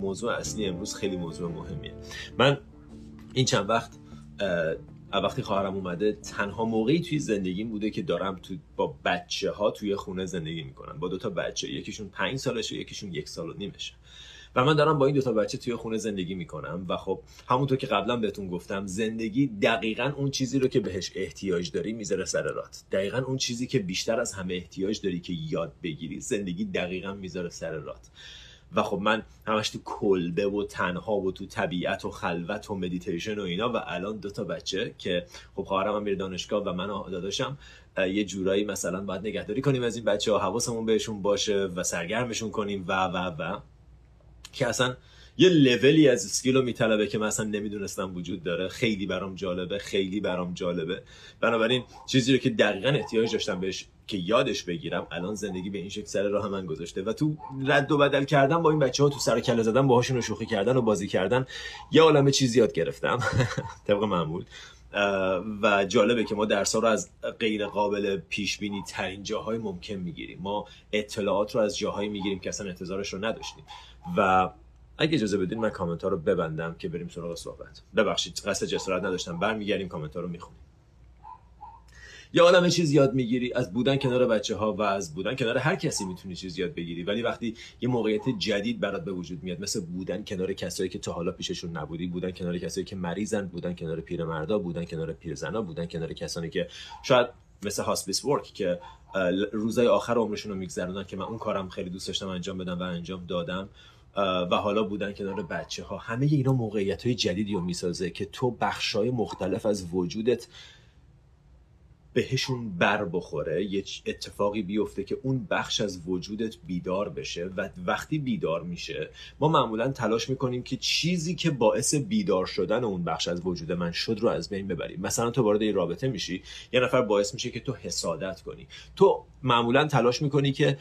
موضوع اصلی امروز خیلی موضوع مهمیه. من این چند وقت وقتی خواهرم اومده تنها موقعی توی زندگیم بوده که دارم تو با بچه ها توی خونه زندگی می‌کنم. با دو تا بچه یکیشون پنج سالشه یکیشون یک سال و نیمشه. و من دارم با این دو تا بچه توی خونه زندگی می‌کنم و خب همونطور که قبلا بهتون گفتم زندگی دقیقا اون چیزی رو که بهش احتیاج داری می‌ذاره سر رات. دقیقا اون چیزی که بیشتر از همه احتیاج داری که یاد بگیری زندگی دقیقا می‌ذاره سر رات. و خب من همش تو کلبه و تنها و تو طبیعت و خلوت و مدیتیشن و اینا و الان دو تا بچه که خب خواهرم هم میره دانشگاه و من داداشم یه جورایی مثلا باید نگهداری کنیم از این بچه ها حواسمون بهشون باشه و سرگرمشون کنیم و و و. که اصلا یه لولی از skill رو میطلبه که من اصلا نمی‌دونستم وجود داره. خیلی برام جالبه خیلی برام جالبه. بنابراین چیزی رو که دقیقا احتیاج داشتم بهش که یادش بگیرم الان زندگی به این شکل سر راه من گذاشته و تو رد و بدل کردن با این بچه ها تو سر کله زدن باهاشون رو شوخی کردن و بازی کردن یه عالمه چیزی یاد گرفتم. طبق معمول. و جالبه که ما درس رو از غیر قابل پیش بینی ترین جاهای ممکن می‌گیریم. ما اطلاعات رو از جاهایی می‌گیریم که اصلا انتظارش رو نداشتیم. و اگه اجازه بدین من کامنت ها رو ببندم که بریم سراغ صحبت. ببخشید قصد جسارت نداشتم. برمیگردیم کامنت ها رو می‌خونیم. یا عالم چیز یاد می‌گیری از بودن کنار بچه ها و از بودن کنار هر کسی می‌تونی چیز یاد بگیری. ولی وقتی یه موقعیت جدید برات به وجود میاد مثل بودن کنار کسایی که تا حالا پیششون نبودی بودن کنار کسایی که مریضن بودن کنار پیرمردا بودن کنار پیرزنا بودن کنار کسانی که شاید مثل هاسپیس ورک که روزای آخر عمرشون رو میگذرونن که من اون کارم خیلی دوست داشتم انجام بدم و انجام دادم و حالا بودن کنار بچه ها همه اینا موقعیت های جدیدی رو می‌سازه که تو بخش های مختلف از وجودت بهشون بر بخوره یه اتفاقی بیفته که اون بخش از وجودت بیدار بشه و وقتی بیدار میشه ما معمولا تلاش می‌کنیم که چیزی که باعث بیدار شدن اون بخش از وجود من شد رو از بین ببریم. مثلا تو وارد این رابطه میشی یه نفر باعث میشه که تو حسادت کنی. تو معمولا تلاش می‌کنی که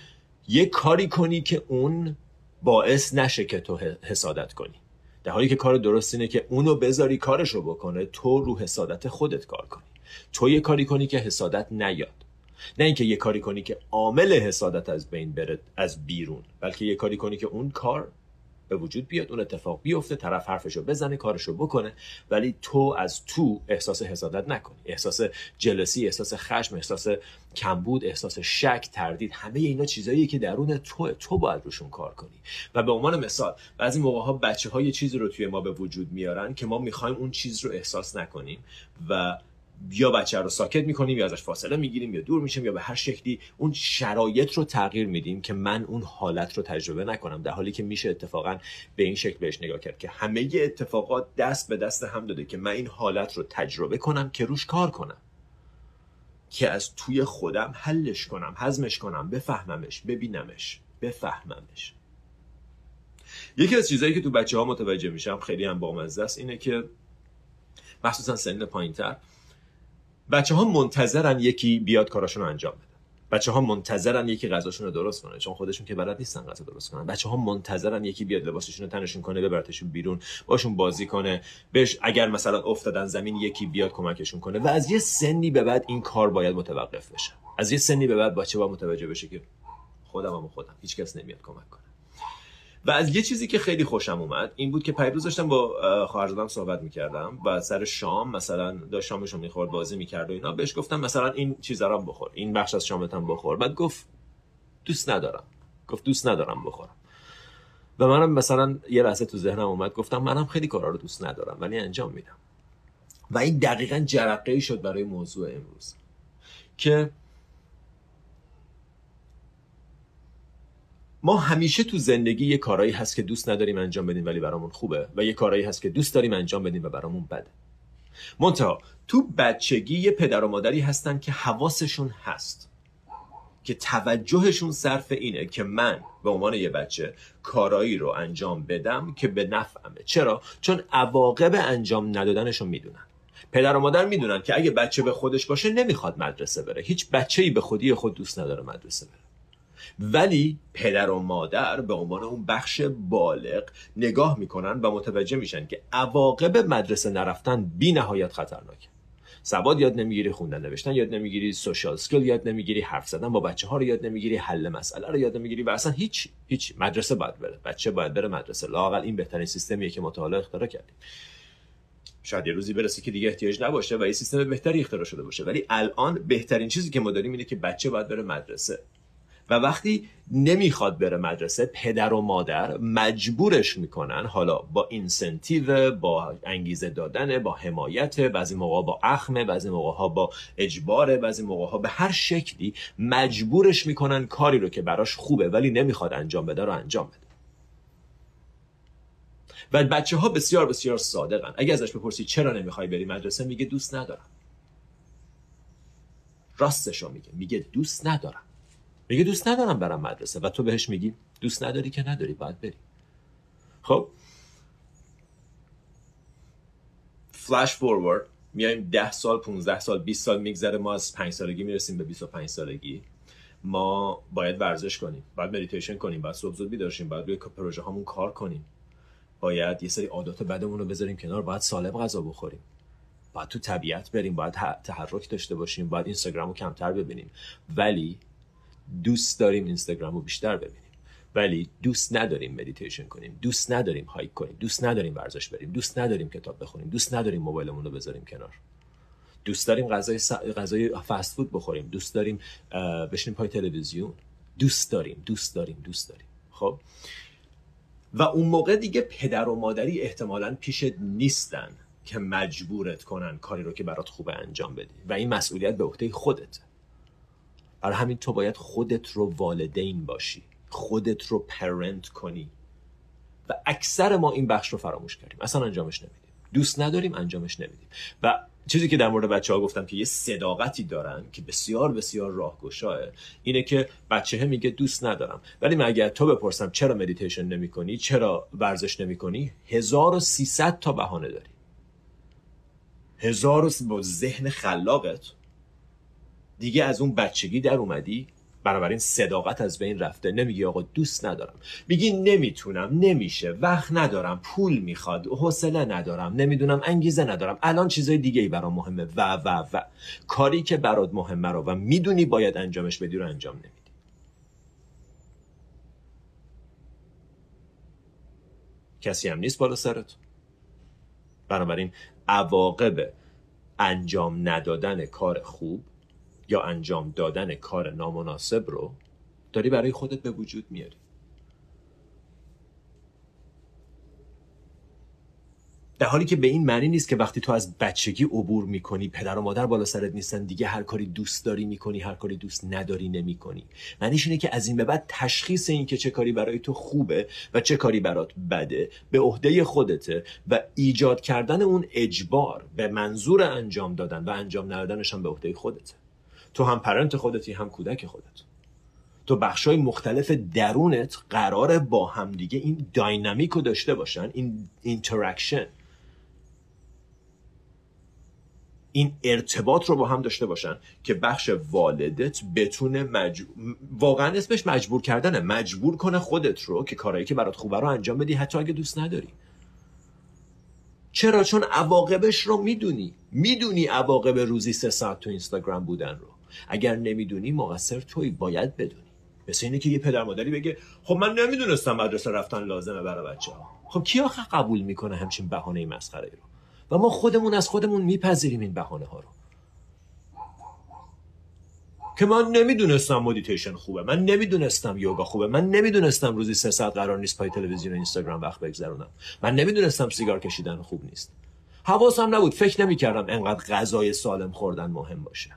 یه کاری کنی که اون باعث نشه که تو حسادت کنی. در حالی که کار درست اینه که اونو بذاری کارشو بکنه تو رو حسادت خودت کار کنی. تو یه کاری کنی که حسادت نیاد. نه اینکه یه کاری کنی که عامل حسادت از بین بره از بیرون بلکه یه کاری کنی که اون کار به وجود بیاد اون اتفاق بیفته طرف حرفشو بزنه کارشو بکنه ولی تو از تو احساس حسادت نکنی. احساس جلسی احساس خشم احساس کمبود احساس شک تردید همه اینا چیزاییه که درون تو تو باید روشون کار کنی. و به عنوان مثال بعضی موقع ها بچه های چیزی رو توی ما به وجود میارن که ما می‌خوایم اون چیز رو احساس نکنیم و یا بچه رو ساکت می‌کنیم یا ازش فاصله می‌گیریم یا دور میشیم یا به هر شکلی اون شرایط رو تغییر میدیم که من اون حالت رو تجربه نکنم در حالی که میشه اتفاقا به این شکل بهش نگاه کرد که همه اتفاقات دست به دست هم داده که من این حالت رو تجربه کنم که روش کار کنم. که از توی خودم حلش کنم هضمش کنم بفهممش ببینمش بفهممش. یکی از چیزهایی که تو بچه ها متوجه میشم خیلی هم بامزه است اینه که مخصوصا سن پایینتر بچه ها منتظرن یکی بیاد کاراشون رو انجام بده. بچه ها منتظرن یکی غذاشون رو درست کنه. چون خودشون که بلد نیستن غذا درست کنن. بچه ها منتظرن یکی بیاد لباسشون رو تنشون کنه ببرتشون بیرون باشون بازی کنه. بهش اگر مثلا افتادن زمین یکی بیاد کمکشون کنه. و از یه سنی به بعد این کار باید متوقف بشه. از یه سنی به بعد بچه باید متوجه بشه که خودم هم خودم. هیچ کس نمیاد کمک کنه. و از یه چیزی که خیلی خوشم اومد این بود که پیروز داشتم با خواهرزادم صحبت می‌کردم و سر شام مثلا داشت شامشو می‌خورد بازی می‌کرد و اینا. بهش گفتم مثلا این چیزا رو بخور این بخش از شامت هم بخور. بعد گفت دوست ندارم. گفت دوست ندارم بخورم. و منم مثلا یه لحظه تو ذهنم اومد گفتم منم خیلی کارا رو دوست ندارم ولی انجام میدم. و این دقیقا جرقه شد برای موضوع امروز. که ما همیشه تو زندگی یه کارایی هست که دوست نداریم انجام بدیم ولی برامون خوبه و یه کارایی هست که دوست داریم انجام بدیم و برامون بده. منتها تو بچگی یه پدر و مادری هستن که حواسشون هست که توجهشون صرف اینه که من به عنوان یه بچه کارایی رو انجام بدم که به نفعمه. چرا؟ چون عواقب انجام ندادنشون می‌دونن. پدر و مادر می‌دونن که اگه بچه به خودش باشه نمی‌خواد مدرسه بره. هیچ بچه‌ای به خودی خود دوست نداره مدرسه بره. ولی پدر و مادر به عنوان اون بخش بالغ نگاه می‌کنن و متوجه میشن که عواقب مدرسه نرفتن بی نهایت خطرناکه. سواد یاد نمی‌گیری خوندن نوشتن یاد نمی‌گیری social skill یاد نمی‌گیری حرف زدن با بچه ها رو یاد نمی‌گیری حل مسئله رو یاد نمی‌گیری و اصلا هیچ هیچ. مدرسه باید بره بچه باید بره مدرسه. لاقل این بهترین سیستمیه که حالا اختراع کردیم. شاید یه روزی برسه که دیگه احتیاج نباشه و یه سیستم بهتری اختراع شده باشه. ولی الان بهترین چیزی که ما داریم اینه که بچه باید بره مدرسه. و وقتی نمی‌خواد بره مدرسه پدر و مادر مجبورش می‌کنن حالا با incentive با انگیزه دادن با حمایت بعضی موقع با اخم بعضی موقع ها با اجباره بعضی موقع ها به هر شکلی مجبورش می‌کنن کاری رو که براش خوبه ولی نمی‌خواد انجام بده رو انجام بده. و بچه ها بسیار بسیار صادقن. اگه ازش بپرسی چرا نمی‌خوای بری مدرسه میگه دوست ندارم. راستشو میگه. میگه دوست ندارم. میگه دوست ندارم برم مدرسه. و تو بهش میگی دوست نداری که نداری باید بری. خب؟ flash forward میایم 10 سال 15 سال 20 سال میگذره. ما از 5 سالگی می‌رسیم به 25 سالگی. ما باید ورزش کنیم. باید مدیتیشن کنیم. باید صبح زود بیدارشیم باید روی پروژه هامون کار کنیم. باید یه سری عادات بدمون رو بذاریم کنار. باید سالم غذا بخوریم. باید تو طبیعت بریم. باید تحرک داشته باشیم. باید اینستاگرام رو کمتر ببینیم. ولی دوست داریم اینستاگرام رو بیشتر ببینیم. ولی دوست نداریم مدیتیشن کنیم دوست نداریم hike کنیم دوست نداریم ورزش بریم دوست نداریم کتاب بخونیم دوست نداریم موبایلمون رو بذاریم کنار. دوست داریم غذای س... غذای فست فود بخوریم دوست داریم بشینیم پای تلویزیون. دوست داریم دوست داریم دوست داریم. خب؟ و اون موقع دیگه پدر و مادری احتمالا پیشت نیستن که مجبورت کنن کاری رو که برات خوبه انجام بدی. و این مسئولیت به عهده خودته. برای همین تو باید خودت رو والدین باشی. خودت رو پرنت کنی. و اکثر ما این بخش رو فراموش کردیم. اصلا انجامش نمیدیم. دوست نداریم انجامش نمیدیم. و چیزی که در مورد بچه ها گفتم که یه صداقتی دارن که بسیار بسیار راهگشاه اینه که بچه میگه دوست ندارم. ولی من اگر تو بپرسم چرا مدیتیشن نمی کنی چرا ورزش نمی کنی 1300 تا بهانه داری. هزار با ذهن خلاقت. دیگه از اون بچگی در اومدی؟ بنابراین صداقت از بین رفته. نمیگی آقا دوست ندارم. میگی نمی‌تونم نمیشه. وقت ندارم پول می‌خواد حوصله ندارم نمی‌دونم انگیزه ندارم. الان چیزای دیگه ای برام مهمه. و و و. کاری که برات مهمه رو و می‌دونی باید انجامش بدی رو انجام نمیدی. کسی هم نیست بالا سرت. بنابراین عواقب انجام ندادن کار خوب یا انجام دادن کار نامناسب رو داری برای خودت به وجود میاری. در حالی که به این معنی نیست که وقتی تو از بچگی عبور می‌کنی پدر و مادر بالا سرت نیستن دیگه هر کاری دوست داری می‌کنی هر کاری دوست نداری نمی‌کنی. معنیش اینه که از این به بعد تشخیص این که چه کاری برای تو خوبه و چه کاری برات بده به عهده خودته و ایجاد کردن اون اجبار به منظور انجام دادن و انجام ندادنش هم به عهده خودته. تو هم parent خودتی هم کودک خودت. تو بخشای مختلف درونت قراره با همدیگه این dynamic رو داشته باشن این interaction این ارتباط رو با هم داشته باشن که بخش والدت بتونه مجبور... واقعا اسمش مجبور کردنه. مجبور کنه خودت رو که کارهایی که برات خوبه رو انجام بدی حتی اگه دوست نداری. چرا؟ چون عواقبش رو می‌دونی. می‌دونی عواقب روزی سه ساعت تو اینستاگرام بودن رو. اگر نمی‌دونی مقصر توی باید بدونی. مثل اینه که یه پدر مادری بگه خب من نمی‌دونستم مدرسه رفتن لازمه برای بچه ها خب کی آخه قبول می‌کنه همچین بهانه مسخره ای رو؟ و ما خودمون از خودمون میپذیریم این بهانه ها رو. که من نمی‌دونستم مدیتیشن خوبه من نمی‌دونستم یوگا خوبه من نمی‌دونستم روزی سه ساعت قرار نیست پای تلویزیون و اینستاگرام وقت بگذرونم. من نمی‌دونستم سیگار کشیدن خوب نیست. حواسم نبود فکر نمی‌کردم انقدر غذای سالم خوردن مهم باشه.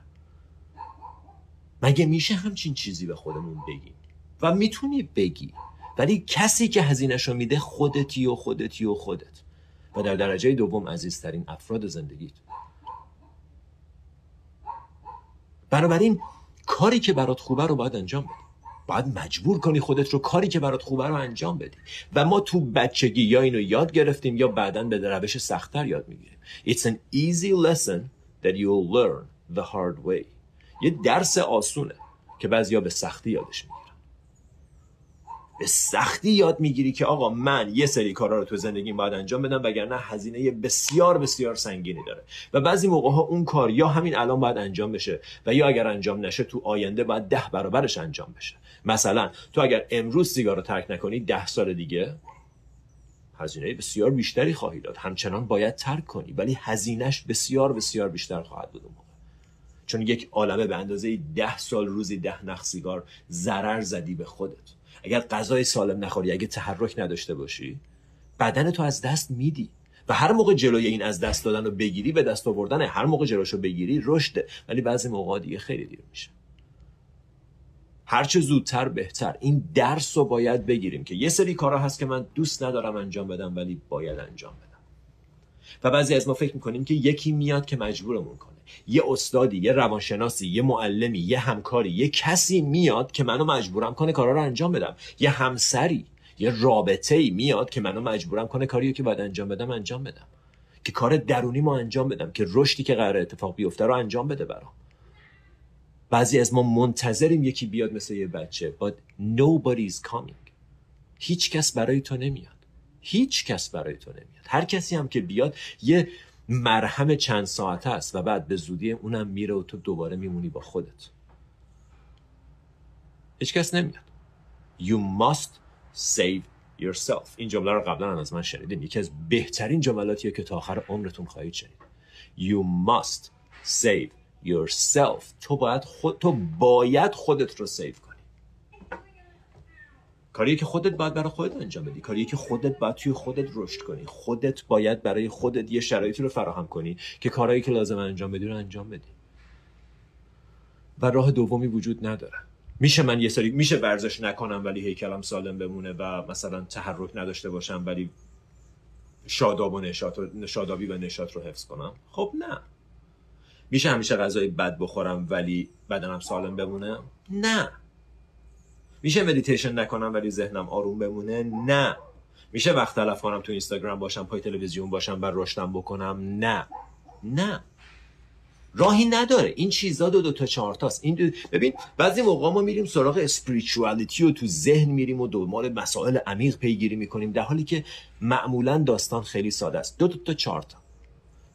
مگه میشه همچین چیزی به خودمون بگیم و می‌تونی بگی. ولی کسی که هزینهش رو میده خودتی و خودتی و خودت. و در درجه دوم عزیزترین افراد زندگیت. بنابراین کاری که برات خوبه رو باید انجام بدی. باید مجبور کنی خودت رو کاری که برات خوبه رو انجام بدی. و ما تو بچگی یا اینو یاد گرفتیم یا بعدا به روش سختتر یاد می‌گیریم. It's an easy lesson that you'll learn the hard way. یه درس آسونه که بعضیا به سختی یادش می‌گیرن. به سختی یاد می‌گیری که آقا من یه سری کارا رو تو زندگیم باید انجام بدم وگرنه هزینه بسیار بسیار سنگینی داره. و بعضی موقع ها اون کار یا همین الان باید انجام بشه و یا اگر انجام نشه تو آینده باید ده برابرش انجام بشه. مثلا تو اگر امروز سیگار رو ترک نکنی ده سال دیگه هزینه بسیار بیشتری خواهی داد. همچنان باید ترک کنی ولی هزینهش بسیار بسیار بیشتر خواهد بود اون موقع. چون یک عالمه به اندازه ده سال روزی ده نخ سیگار ضرر زدی به خودت. اگر غذای سالم نخوری اگه تحرک نداشته باشی بدن تو از دست میدی. و هر موقع جلوی این از دست دادن رو بگیری به دست آوردن هر موقع جلوشو بگیری رشده. ولی بعضی موقع دیگه خیلی دیر میشه. هرچه زودتر بهتر. این درس رو باید بگیریم که یه سری کارا هست که من دوست ندارم انجام بدم ولی باید انجام بدم. و بعضی از ما فکر می‌کنیم که یکی میاد که مجبورمون کنه یه استادی یه روانشناسی یه معلمی یه همکاری یه کسی میاد که منو مجبورم کنه کارا رو انجام بدم. یه همسری یه رابطه ای میاد که منو مجبورم کنه کاریو که باید انجام بدم انجام بدم. که کار درونی ما انجام بدم که رشدی که قرار اتفاق بیفته رو انجام بده برام. بعضی از ما منتظریم یکی بیاد مثل یه بچه but nobody's coming. هیچ کس برای تو نمیاد. هیچ کس برای تو نمیاد. هر کسی هم که بیاد یه مرهم چند ساعته است و بعد به زودی اونم میره و تو دوباره میمونی با خودت. هیچ کس نمیاد. You must save yourself. این جمله رو قبلا هم از من شنیدین. یکی از بهترین جملاتیه که تا آخر عمرتون خواهید شنید. You must save yourself. تو باید خود تو باید خودت رو سیو کنی. کاری که خودت باید برای خودت انجام بدی. کاری که خودت باید توی خودت رشد کنی. خودت باید برای خودت یه شرایطی رو فراهم کنی که کارهایی که لازم انجام بدی رو انجام بدی. و راه دومی وجود نداره. میشه من یه سری میشه ورزش نکنم ولی هیکلم سالم بمونه و مثلا تحرک نداشته باشم ولی شاداب و نشاط و شادابی و نشاط رو حفظ کنم؟ خب نه. میشه همیشه غذای بد بخورم ولی بدنم سالم بمونه؟ نه. میشه مدیتیشن نکنم ولی ذهنم آروم بمونه؟ نه. میشه وقت تلف کنم تو اینستاگرام باشم پای تلویزیون باشم و رشدم بکنم؟ نه. نه. راهی نداره. این چیزا دو دو تا چهار تاست. این دو... ببین بعضی موقع ما میریم سراغ spirituality و تو ذهن میریم و دنبال مسائل عمیق پیگیری می‌کنیم در حالی که معمولا داستان خیلی ساده است. دو دو تا چهار تا.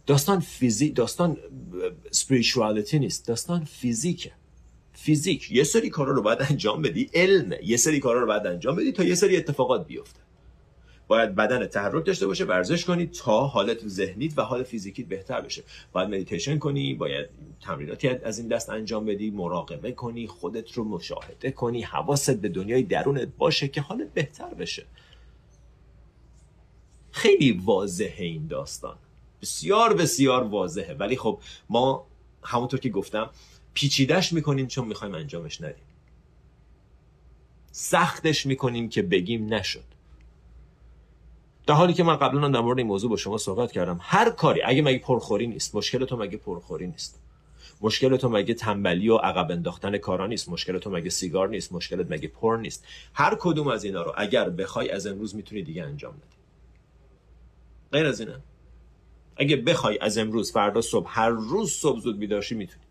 داستان فیزیک داستان spirituality نیست. داستان فیزیکه. فیزیک. یه سری کارا رو باید انجام بدی علمه یه سری کارا رو باید انجام بدی تا یه سری اتفاقات بیفته. باید بدن تحرک داشته باشه ورزش کنی تا حالت ذهنیت و حال فیزیکیت بهتر بشه. باید مدیتیشن کنی باید تمریناتی از این دست انجام بدی مراقبه کنی خودت رو مشاهده کنی حواست به دنیای درونت باشه که حالت بهتر بشه. خیلی واضحه این داستان. بسیار بسیار واضحه. ولی خب ما همونطور که گفتم پیچیدش می‌کنیم چون می‌خوایم انجامش ندیم. سختش می‌کنیم که بگیم نشد. در حالی که من قبلا در مورد این موضوع با شما صحبت کردم. هر کاری اگه مگه پرخوری نیست مشکل تو مگه پرخوری نیست. مشکل تو مگه تنبلی و عقب انداختن کارا نیست. مشکل تو مگه سیگار نیست. مشکلت مگه پر نیست. هر کدوم از اینا رو اگر بخوای از امروز می‌تونی دیگه انجام بدی. غیر از اینه اگه بخوای از امروز فردا صبح هر روز صبح زود بیدارشی می‌تونی.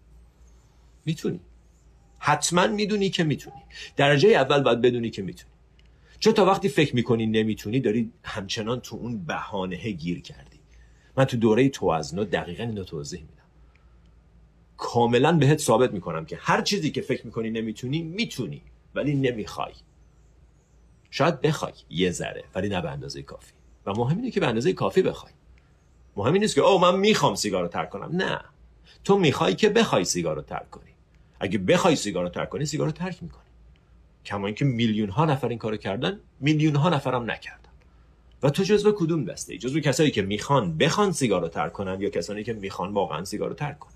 می‌تونی. حتما می‌دونی که می‌تونی. درجه اول باید بدونی که می‌تونی. چون تا وقتی فکر می‌کنی نمی‌تونی داری همچنان تو اون بهانه گیر کردی. من تو دوره توازنو دقیقا اینو توضیح میدم. کاملا بهت ثابت می‌کنم که هر چیزی که فکر می‌کنی نمی‌تونی می‌تونی ولی نمی‌خوای. شاید بخوای یه ذره ولی نه به اندازه کافی. و مهم اینه که به اندازه کافی بخوای. مهم نیست که او من می‌خوام سیگار رو ترک کنم. نه. تو می‌خوای که بخوای سیگار رو ترک کنی. اگه بخوای سیگار رو ترک کنی سیگار رو ترک می‌کنی. کما اینکه میلیون ها نفر این کارو کردن میلیون ها نفرم نکردن. و تو جزو کدوم دسته ای؟ جزو کسایی که می‌خوان بخوان سیگار رو ترک کنن یا کسانی که می‌خوان واقعا سیگار رو ترک کنن؟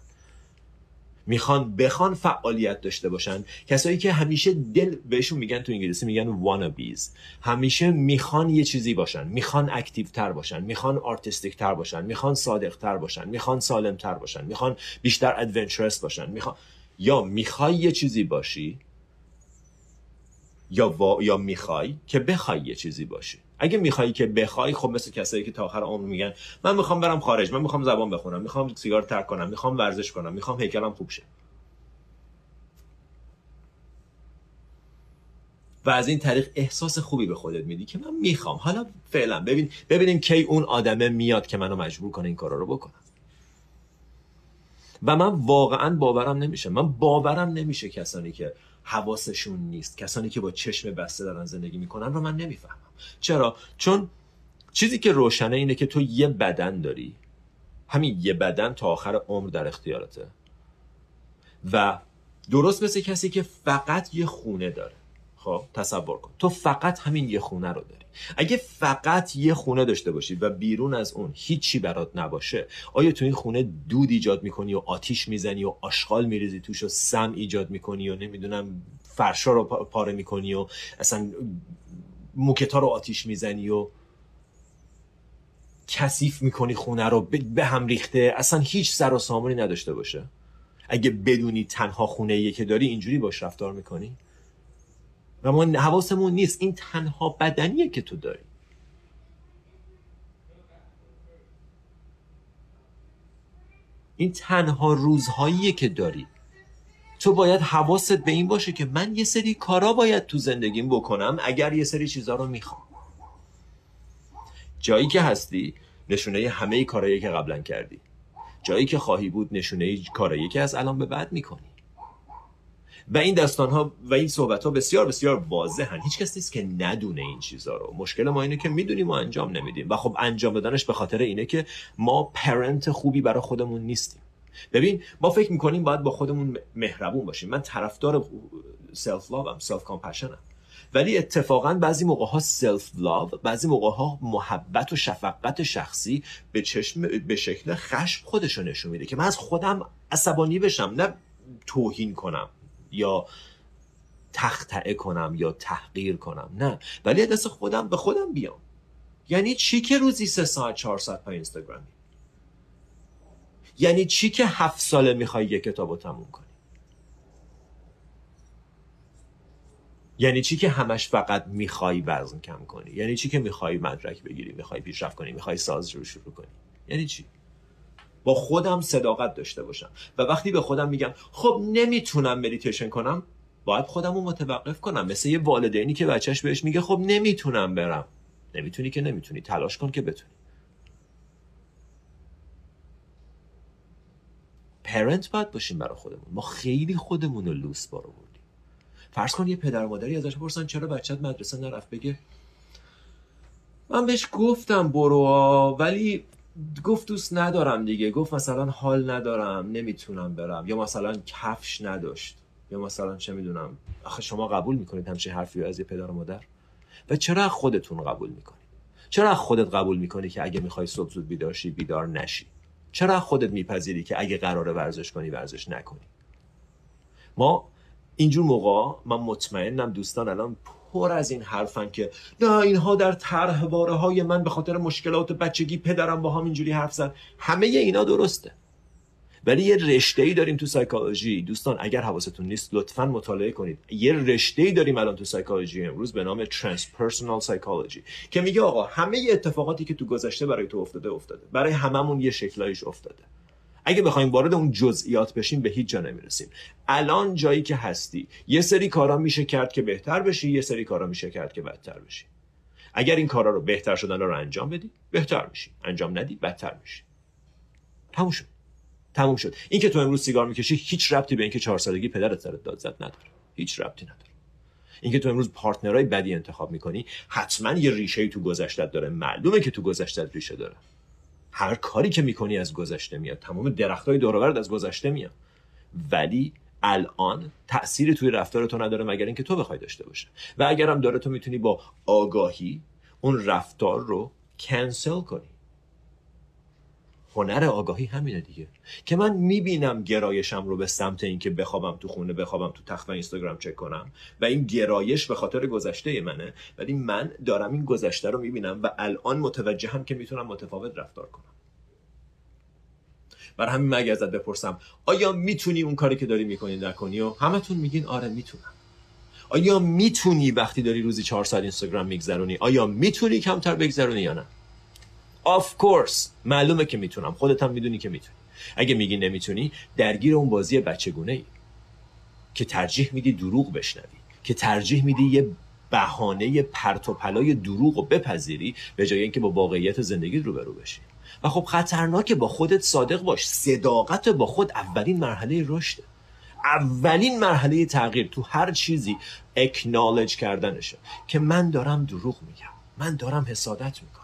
می‌خوان بخوان فعالیت داشته باشن؟ کسایی که همیشه دل بهشون میگن تو انگلیسی میگن wannabes. همیشه می‌خوان یه چیزی باشن. می‌خوان active تر باشن. می‌خوان artistic تر باشن. می‌خوان صادق تر باشن. می‌خوان سالم تر باشن. می‌خوان بیشتر adventurous باشن. می‌خوان یا می‌خوای یه چیزی باشی یا یا می‌خوای که بخوای یه چیزی باشی. اگه می‌خوای که بخوای خب مثل کسایی که تا آخر عمر میگن من می‌خوام برم خارج من می‌خوام زبان بخونم می‌خوام سیگار ترک کنم می‌خوام ورزش کنم می‌خوام هیکلم خوب شه. و از این طریق احساس خوبی به خودت میدی که من می‌خوام. حالا فعلا ببین ببینیم کی اون آدمه میاد که منو مجبور کنه این کارا رو بکنم و من واقعا باورم نمیشه. من باورم نمیشه کسانی که حواسشون نیست کسانی که با چشم بسته دارن زندگی می‌کنن رو من نمی‌فهمم. چرا؟ چون چیزی که روشنه اینه که تو یه بدن داری. همین یه بدن تا آخر عمر در اختیارته. و درست مثل کسی که فقط یه خونه داره. خب تصور کن. تو فقط همین یه خونه رو داری. اگه فقط یه خونه داشته باشی و بیرون از اون هیچی برات نباشه آیا تو این خونه دود ایجاد می‌کنی و آتیش می‌زنی و آشغال میریزی توش و سم ایجاد می‌کنی و نمی‌دونم فرشا رو پاره می‌کنی و اصلا موکتا رو آتیش می‌زنی و کثیف می‌کنی خونه رو به هم ریخته اصلا هیچ سر و سامانی نداشته باشه؟ اگه بدونی تنها خونه که داری اینجوری باش رفتار می‌کنی؟ و ما حواسمون نیست. این تنها بدنیه که تو داری. این تنها روزهاییه که داری. تو باید حواست به این باشه که من یه سری کارا باید تو زندگیم بکنم اگر یه سری چیزا رو می‌خوام. جایی که هستی نشونه همه کارهایی که قبلا کردی. جایی که خواهی بود نشونه کارایی که از الان به بعد می‌کنی. و این داستان ها و این صحبت ها بسیار بسیار واضحن. هیچ کس نیست که ندونه این چیزها رو. مشکل ما اینه که می‌دونیم و انجام نمیدیم. و خب انجام دادنش به خاطر اینه که ما پرنت خوبی برای خودمون نیستیم. ببین ما فکر می‌کنیم باید با خودمون مهربون باشیم. من طرفدار self-love self-compassion م ولی اتفاقا بعضی موقع ها self-love بعضی موقع ها محبت و شفقت شخصی به چشم به شکل خشم خودش رو نشون میده که من از خودم عصبانی بشم نه توهین کنم. یا تخطئه کنم یا تحقیر کنم. نه. ولی دست خودم به خودم بیام. یعنی چی که روزی سه ساعت چهار ساعت پای اینستاگرامی یعنی چی که هفت ساله می‌خوای یه کتاب رو تموم کنی؟ یعنی چی که همش فقط می‌خوای وزن کم کنی؟ یعنی چی که می‌خوای مدرک بگیری می‌خوای پیشرفت کنی می‌خوای ساز رو شروع کنی؟ یعنی چی؟ با خودم صداقت داشته باشم. و وقتی به خودم میگم خب نمی‌تونم مدیتیشن کنم باید خودم رو متوقف کنم. مثل یه والدینی که بچهش بهش میگه خب نمی‌تونم برم. نمی‌تونی که نمی‌تونی. تلاش کن که بتونی. پرنت باید باشیم برای خودمون. ما خیلی خودمون رو لوس بارو بردیم فرض کن یه پدر مادری ازش پرسن چرا بچت مدرسه نرفت؟ بگه من بهش گفتم برو ولی گفت دوست ندارم دیگه. گفت مثلا حال ندارم نمی‌تونم برم. یا مثلا کفش نداشت. یا مثلا چه می‌دونم. آخه شما قبول می‌کنید همچین حرفی از یه پدر و مادر؟ و چرا خودتون قبول می‌کنید؟ چرا خودت قبول می‌کنی که اگه می‌خوای صبح زود بیدار شی بیدار نشی؟ چرا خودت میپذیری که اگه قراره ورزش کنی ورزش نکنی؟ ما اینجور موقع من مطمئنم دوستان الان پر از این حرفن که نه اینها در طرح های من به خاطر مشکلات بچگی پدرم با هم اینجوری حرف زد. همه اینا درسته. ولی یه رشته ای داریم تو سایکولوژی دوستان اگر حواستون نیست لطفا مطالعه کنید. یه رشته ای داریم الان تو سایکولوژی امروز به نام transpersonal psychology که میگه آقا همه اتفاقاتی که تو گذشته برای تو افتاده افتاده. برای هممون یه شکلایش افتاده. اگه بخوایم وارد اون جزئیات بشیم به هیچ جا نمی‌رسیم. الان جایی که هستی یه سری کارا میشه کرد که بهتر بشی یه سری کارا میشه کرد که بدتر بشی. اگر این کارا رو بهتر شدن رو انجام بدی بهتر میشی. انجام ندی بدتر میشی. تموم شد. تموم شد. این که تو امروز سیگار می‌کشی هیچ ربطی به اینکه چهار سالگی پدرت سرت داد زد نداره. هیچ ربطی نداره. اینکه تو امروز پارتنرای بدی انتخاب می‌کنی حتما یه ریشه تو گذشتت داره. معلومه که تو گذشتت ریشه داره. هر کاری که می‌کنی از گذشته میاد. تمام درختای دور از گذشته میاد ولی الان تأثیری توی رفتار تو نداره مگر اینکه تو بخوای داشته باشه و اگرم داره تو می‌تونی با آگاهی اون رفتار رو کنسل کنی. هنر آگاهی همینه دیگه. که من می‌بینم گرایشم رو به سمت اینکه بخوابم تو خونه بخوابم تو تخت و اینستاگرام چک کنم و این گرایش به خاطر گذشته منه. ولی من دارم این گذشته رو می‌بینم و الان متوجهم که می‌تونم متفاوت رفتار کنم. برای همین مگه ازت بپرسم آیا می‌تونی اون کاری که داری می‌کنی نکنی؟ و همتون میگین آره می‌تونم. آیا می‌تونی وقتی داری روزی چهار ساعت اینستاگرام میگذرونی؟ آیا می‌تونی کمتر بگذرونی یا نه؟ Of course. معلومه که می‌تونم. خودت هم می‌دونی که می‌تونی. اگه میگی نمی‌تونی درگیر اون بازی بچگونه ای که ترجیح میدی دروغ بشنوی. که ترجیح میدی یه بهانه پرت و پلای دروغ رو بپذیری به جای اینکه با واقعیت زندگی روبرو بشی. و خب خطرناکه با خودت صادق باش. صداقت با خود اولین مرحله رشده. اولین مرحله تغییر تو هر چیزی اکنالج کردنشه. که من دارم دروغ میگم. من دارم حسادت می‌کنم.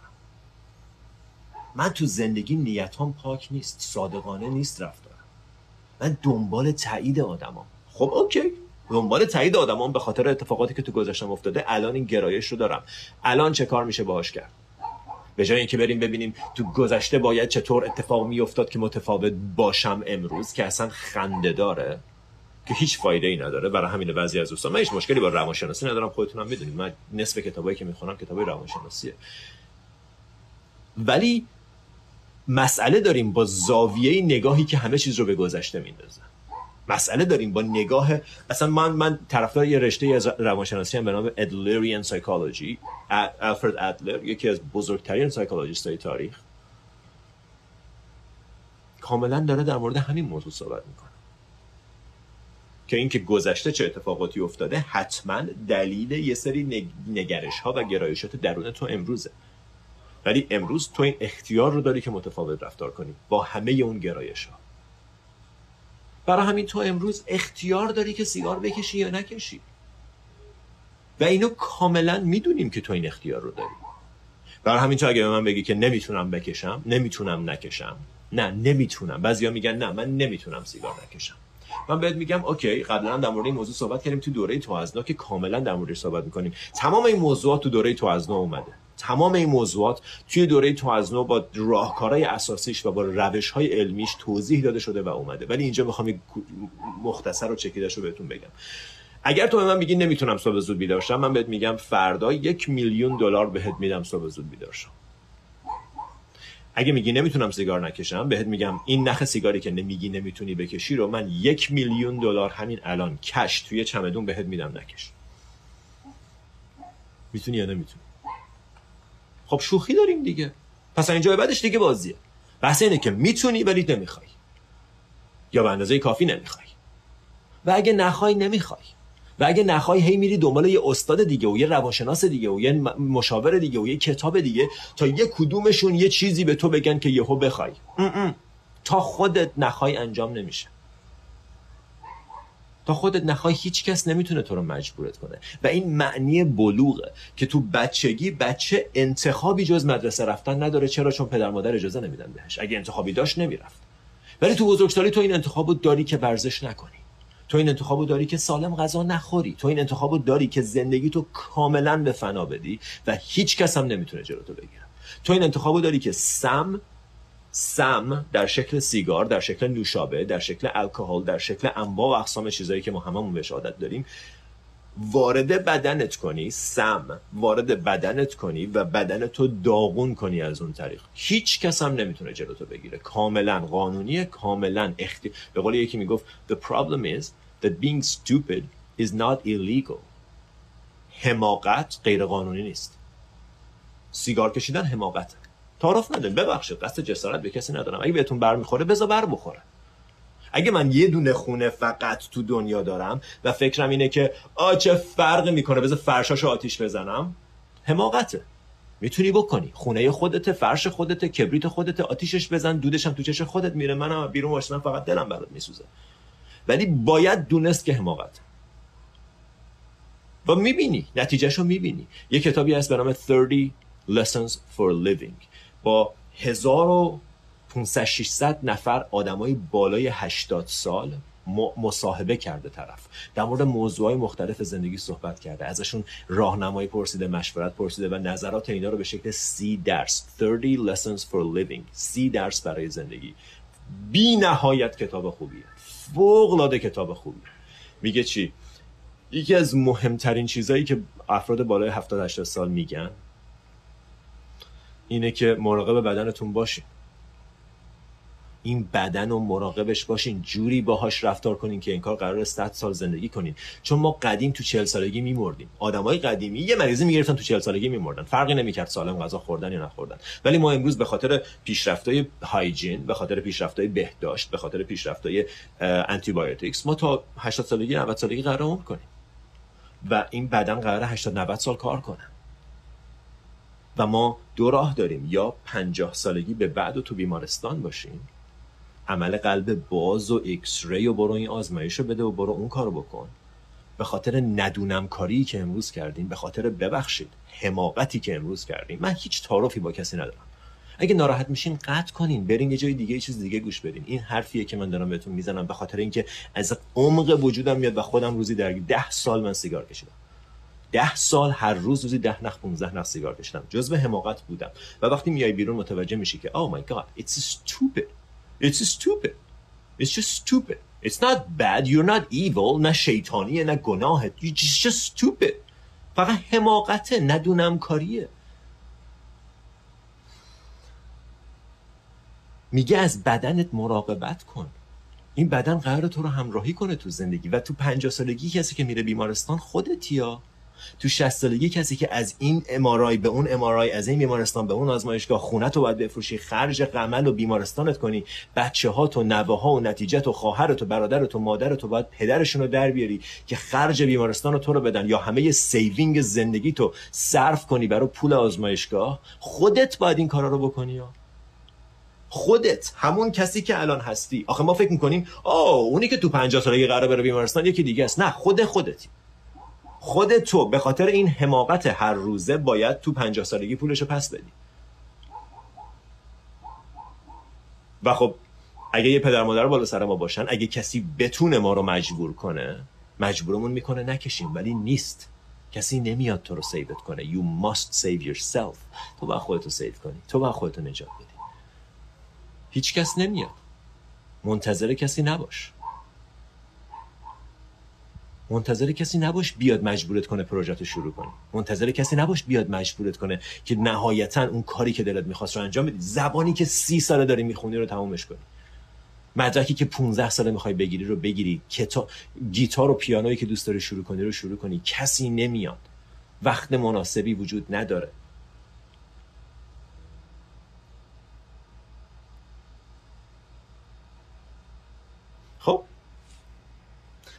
من تو زندگی نیتام پاک نیست صادقانه نیست رفتارم. من دنبال تایید آدمام. خب اوکی. دنبال تایید آدمان به خاطر اتفاقاتی که تو گذشتم افتاده. الان این گرایش رو دارم. الان چه کار میشه باهاش کرد؟ به جای اینکه بریم ببینیم تو گذشته باید چطور اتفاق میافتاد که متفاوت باشم امروز که اصلا خنده داره که هیچ فایده ای نداره. برای همین بعضی از دوستان. من هیچ مشکلی با روانشناسی ندارم خودتونم می‌دونید. من نصف کتابایی که می‌خونم کتابای روانشناسیه. ولی مسئله داریم با زاویه نگاهی که همه چیز رو به گذشته میندازه. مسئله داریم با نگاه اصلا من من طرفدار یه رشته از روانشناسی هم به نام ادلریان سایکولوژی الفرد ادلر یکی از بزرگترین سایکولوژیست های تاریخ. کاملا داره در مورد همین موضوع صحبت می‌کنه. که اینکه گذشته چه اتفاقاتی افتاده حتما دلیل یه سری نگرش ها و گرایشات درون تو امروزه. ولی امروز تو این اختیار رو داری که متفاوت رفتار کنی با همه اون گرایش ها برای همین تو امروز اختیار داری که سیگار بکشی یا نکشی. و اینو کاملا می‌دونیم که تو این اختیار رو داری. برای همین تو اگه به من بگی که نمی‌تونم بکشم نمی‌تونم نکشم. نه نمی‌تونم. بعضیا میگن نه من نمی‌تونم سیگار نکشم. من بهت میگم اوکی قبلا در مورد این موضوع صحبت کردیم تو دوره توازنا که کاملا در موردش صحبت می‌کنیم. تمام این موضوعات تو دوره توازنا اومده. تمام این موضوعات توی دوره توازنو با راهکارهای اساسیش و با روش های علمیش توضیح داده شده و اومده. ولی اینجا می‌خوام مختصر و چکیدش رو بهتون بگم. اگر تو به من میگی نمی‌تونم صبح زود بیدار شم من بهت میگم فردا یک میلیون دلار بهت میدم صبح زود بیدار شم اگه میگی نمی‌تونم سیگار نکشم بهت میگم این نخ سیگاری که نمیگی نمی‌تونی بکشی رو من یک میلیون دلار همین الان کش توی چمدون بهت میدم نکش. می‌تونی یا نمی‌تونی؟ خب شوخی داریم دیگه. پس اینجا بعدش دیگه بازیه. بحث اینه که می‌تونی ولی نمی‌خوای. یا به اندازه کافی نمی‌خوای. و اگه نخوای نمی‌خوای. و اگه نخوای هی میری دنبال یه استاد دیگه و یه روانشناس دیگه و یه مشاور دیگه و یه کتاب دیگه تا یه کدومشون یه چیزی به تو بگن که یهو بخوای. تا خودت نخوای انجام نمیشه. تا خودت نخوای هیچ کس نمی‌تونه تو رو مجبورت کنه. و این معنی بلوغه که تو بچگی بچه انتخابی جز مدرسه رفتن نداره. چرا؟ چون پدر مادر اجازه نمیدن بهش. اگه انتخابی داشت نمی‌رفت. ولی تو بزرگسالی تو این انتخابو داری که ورزش نکنی. تو این انتخابو داری که سالم غذا نخوری. تو این انتخابو داری که زندگی تو کاملا به فنا بدی و هیچ کس هم نمی‌تونه جلوتو بگیره. تو این انتخابو داری که سم سم در شکل سیگار در شکل نوشابه در شکل الکل در شکل انواع و اقسام چیزایی که ما هممون بهش عادت داریم. وارد بدنت کنی سم وارد بدنت کنی و بدنت رو داغون کنی از اون طریق. هیچ کس هم نمی‌تونه جلوتو بگیره. کاملا قانونیه کاملا اختی به قول یکی می‌گفت the problem is that being stupid is not illegal. حماقت غیر قانونی نیست. سیگار کشیدن حماقته. تعارف نداریم ببخشید قصد جسارت به کسی ندارم. اگه بهتون بر می‌خوره بذار بر بخوره. اگه من یه دونه خونه فقط تو دنیا دارم و فکرم اینه که آ چه فرقی می‌کنه بذار فرشاشو آتیش بزنم حماقته. می‌تونی بکنی. خونه خودت فرش خودت کبریت خودت آتیشش بزن دودش هم تو چش خودت میره. منم بیرون واسه فقط دلم برات میسوزه. ولی باید دونست که حماقت. و می‌بینی نتیجهشو می‌بینی. یه کتابی هست به نام 30 Lessons for Living. با 1500 600 نفر آدمای بالای 80 سال مصاحبه کرده طرف. در مورد موضوعهای مختلف زندگی صحبت کرده. ازشون راهنمایی پرسیده مشورت پرسیده و نظرات اینا رو به شکل سی درس 30 lessons for living سی درس برای زندگی. بی نهایت کتاب خوبیه. فوق العاده کتاب خوبیه. میگه چی؟ یکی از مهمترین چیزهایی که افراد بالای 70 80 سال میگن اینه که مراقب بدنتون باشین. این بدن رو مراقبش باشین. جوری باهاش رفتار کنین که این کار قرار 100 سال زندگی کنین. چون ما قدیم تو 40 سالگی میمردیم. آدمای قدیمی یه مریضی می‌گرفتن تو 40 سالگی میمردن. فرقی نمی‌کرد سالم غذا خوردن یا نخوردن. ولی ما امروز به خاطر پیشرفت‌های hygiene به خاطر پیشرفت‌های بهداشت به خاطر پیشرفت‌های anti ما تا 80 سالگی 90 سالگی قراره عمر کنیم. و این بدن قراره 80 90 سال کار کنه. و ما دو راه داریم. یا 50 سالگی به بعد و تو بیمارستان باشیم. عمل قلب باز و X-ray و برو این آزمایش رو بده و برو اون کارو بکن. به خاطر ندونم کاری که امروز کردیم به خاطر ببخشید حماقتی که امروز کردیم. من هیچ تعارفی با کسی ندارم. اگه ناراحت میشین قطع کنین برین یه جای دیگه یه چیز دیگه گوش بدین. این حرفیه که من دارم بهتون می‌زنم به خاطر اینکه از عمق وجودم میاد و خودم روزی در ده سال من سیگار کشیدم. ده سال هر روز روزی ده نخ 15 نخ سیگار کشیدم. جزء حماقت بودم. و وقتی میای بیرون متوجه میشی که oh my god it's stupid. It's stupid. It's just stupid. It's not bad. You're not evil. نه شیطانیه نه گناهه you just, stupid. فقط حماقته ندونم کاریه میگه از بدنت مراقبت کن. این بدن قرار تو رو همراهی کنه تو زندگی. و تو پنجاه سالگی کسی که میره بیمارستان خودت یا؟ تو 60 سالگی کسی که از این امارای به اون امارای از این بیمارستان به اون آزمایشگاه خونه تو باید بفروشی خرج قمل و بیمارستانت کنی بچه ها تو نوه ها و نتیجه و خواهرت و برادرت و مادرت و باید پدرشون رو در بیاری که خرج بیمارستان تو رو بدن یا همه saving زندگی تو صرف کنی برای پول آزمایشگاه. خودت باید این کارا رو بکنی یا خودت همون کسی که الان هستی. آخه ما فکر می‌کنیم آه اونی که تو 50 سالگی قراره بره بیمارستان یکی دیگه است. نه خود خودتی. خود تو به خاطر این حماقت هر روزه باید تو 50 سالگی پولشو پس بدی. و خب اگه یه پدر مادر بالا سر ما باشن اگه کسی بتونه ما رو مجبور کنه مجبورمون می‌کنه نکشیم ولی نیست. کسی نمیاد تو رو save ت کنه. You must save yourself. تو باید خودتو save کنی. تو باید خودتو نجات بدی. هیچ کس نمیاد. منتظر کسی نباش. منتظر کسی نباش بیاد مجبورت کنه پروژه شروع کنی منتظر کسی نباش بیاد مجبورت کنه که نهایتا اون کاری که دلت می‌خواست رو انجام بدی. زبانی که سی ساله داری می‌خونی رو تمومش کنی. مدرکی که 15 ساله می‌خوای بگیری رو بگیری. کتا... گیتار و پیانویی که دوست داری شروع کنی رو شروع کنی. کسی نمیاد. وقت مناسبی وجود نداره خب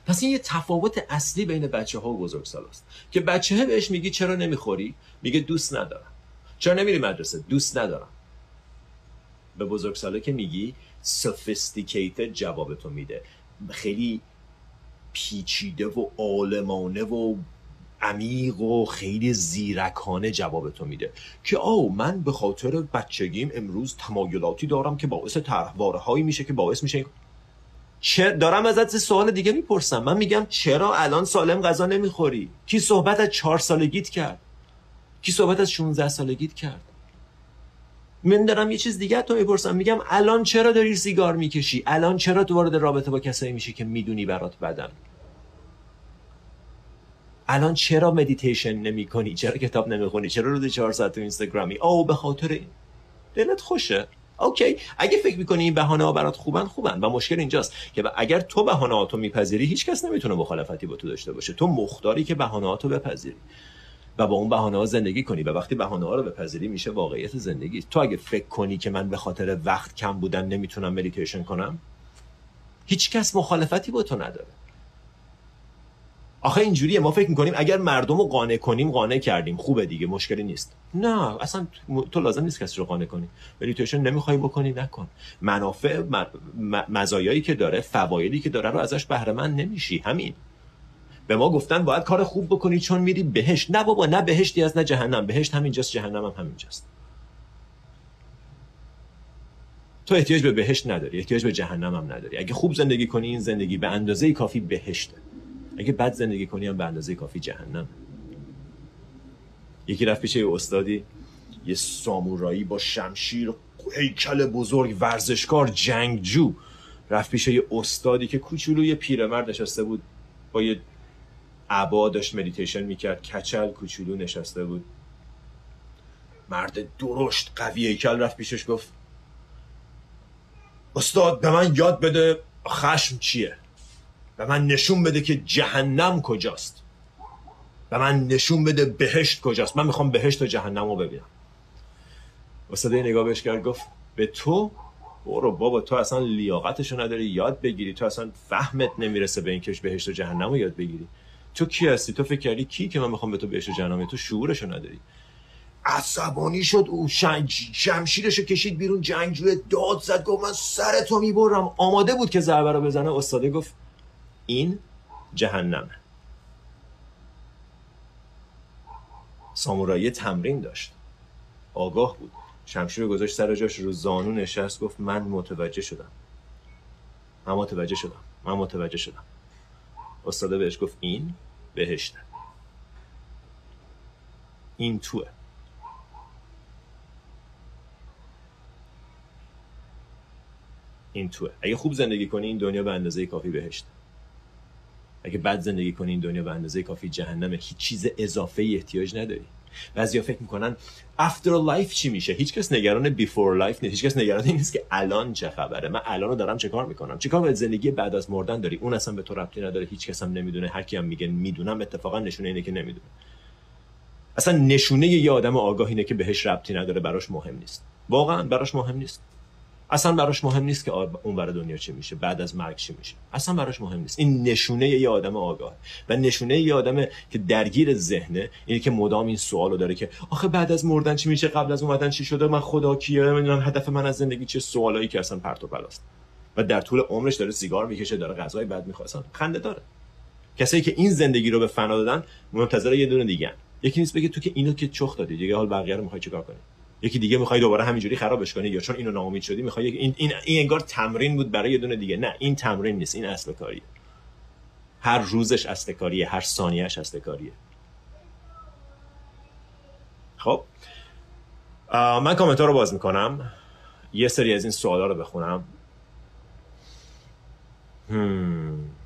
پس این یه تفاوت اصلی بین بچه ها و بزرگسال است که بچه بهش میگی چرا نمی‌خوری؟ میگه دوست ندارم. چرا نمیری مدرسه؟ دوست ندارم. به بزرگساله که میگی sophisticated جواب تو میده. خیلی پیچیده و عالمانه و عمیق و خیلی زیرکانه جواب تو میده. که او من به خاطر بچگیم امروز تمایلاتی دارم که باعث طرحواره هایی میشه که باعث میشه چه دارم ازت سوال دیگه می‌پرسم. من میگم چرا الان سالم غذا نمی‌خوری؟ کی صحبت از چهار سالگیت کرد؟ کی صحبت از 16 سالگیت کرد؟ من دارم یه چیز دیگه ازت می‌پرسم. میگم الان چرا داری سیگار می‌کشی؟ الان چرا تو وارد رابطه با کسایی میشی که می‌دونی برات بدن؟ الان چرا مدیتیشن نمی کنی چرا کتاب نمی‌خونی؟ چرا روز چهار ساعت تو اینستاگرامی؟ او به خاطر دلت خوشه. okay. اگه فکر می‌کنی این بهانه ها برات خوبن خوبن و مشکل اینجاست که اگر تو بهانه هاتو میپذیری هیچ کس نمی‌تونه مخالفتی با تو داشته باشه. تو مختاری که بهانه هاتو بپذیری و با اون بهانه ها زندگی کنی و وقتی بهانه ها رو بپذیری میشه واقعیت زندگی. تو اگه فکر کنی که من به خاطر وقت کم بودن نمی‌تونم مدیتیشن کنم هیچ کس مخالفتی با تو نداره. آخه اینجوریه ما فکر می‌کنیم اگر مردم رو قانع کنیم قانع کردیم. خوبه دیگه مشکلی نیست. نه اصلا تو لازم نیست کسی رو قانع کنی. مدیتیشن نمی‌خوای بکنی نکن. منافع مزایایی که داره فوایدی که داره رو ازش بهره مند نمیشی. همین. به ما گفتن باید کار خوب بکنی چون میری بهشت. نه بابا نه بهشتی از نه جهنم. بهشت همینجاست جهنم هم همینجاست. تو احتیاج به بهشت نداری احتیاج به جهنم هم نداری. اگه خوب زندگی کنی این زندگی به اندازه کافی بهشته. اگه بد زندگی کنی هم به اندازه کافی جهنم. یکی رفت پیش استادی یه سامورایی با شمشیر هیکل بزرگ ورزشکار جنگجو. رفت پیش یه استادی که کوچولو یه پیرمرد نشسته بود. با یه عبا داشت مدیتیشن می‌کرد کچل کوچولو نشسته بود. مرد درشت قوی هیکل رفت پیشش گفت استاد به من یاد بده خشم چیه؟ به من نشون بده که جهنم کجاست. به من نشون بده بهشت کجاست. من می‌خوام بهشت و جهنم رو ببینم. استاد نگاه بهش کرد گفت به تو؟ برو بابا تو اصلا لیاقتشو نداری یاد بگیری. تو اصلا فهمت نمی‌رسه به این کش بهشت و جهنم رو یاد بگیری. تو کی هستی؟ تو فکر کردی کی که من می‌خوام به تو بهش جنامه تو شعورشو نداری. عصبانی شد او جمشیرشو کشید بیرون جنگجوی داد زد گفت من سر تو می‌برم. آماده بود که ضربه رو بزنه استاده گفت این جهنمه. سامورایی تمرین داشت. آگاه بود. شمشیر گذاشت سر جاش رو زانو نشست گفت من متوجه شدم. من متوجه شدم. من متوجه شدم. استاده بهش گفت این بهشته. این توه. این توه. اگه خوب زندگی کنی این دنیا به اندازه کافی بهشته. اگه بد زندگی کنی این دنیا به اندازه کافی جهنمه. هیچ چیز اضافه ای احتیاج نداری. بعضیا فکر می‌کنن after life چی میشه؟ هیچکس نگران before life نیست. هیچکس نگران این نیست که الان چه خبره. من الان رو دارم چه کار می‌کنم؟ چه کار باید زندگی بعد از مردن داری؟ اون اصلا به تو ربطی نداره. هیچکس هم نمی‌دونه. هر کی هم میگه می‌دونم اتفاقا نشونه اینه که نمی‌دونه. اصلا نشونه یه آدم آگاه اینه که بهش ربطی نداره. براش مهم نیست. واقعا براش مهم نیست. اصلا براش مهم نیست که اون برای دنیا چی میشه بعد از مرگ چی میشه. اصلا براش مهم نیست. این نشونه یه آدم آگاه و نشونه یه آدم که درگیر ذهنه اینه که مدام این سوالو داره که آخه بعد از مردن چی میشه؟ قبل از اومدن چی شده؟ من خدا کیه؟ نمی‌دونم هدف من از زندگی چه سوالایی که اصلا پرت و پلاست. و در طول عمرش داره سیگار می‌کشه داره غذای بد می‌خواد. خنده داره. کسایی که این زندگی رو به فنا دادن منتظر یه دونه دیگه یکی نیست بگه تو که اینو که چخ دادی. دیگه حال بقیه رو می‌خوای چیکار کنی؟ یکی دیگه می‌خوای دوباره همینجوری خرابش کنی یا چون اینو ناامید شدی می‌خوای این این این انگار تمرین بود برای یه دونه دیگه. نه این تمرین نیست این اصل کاریه. هر روزش اصل کاریه هر ثانیهش اصل کاریه. خب. من کامنت ها رو باز می‌کنم. یه سری از این سوالا رو بخونم. hmm.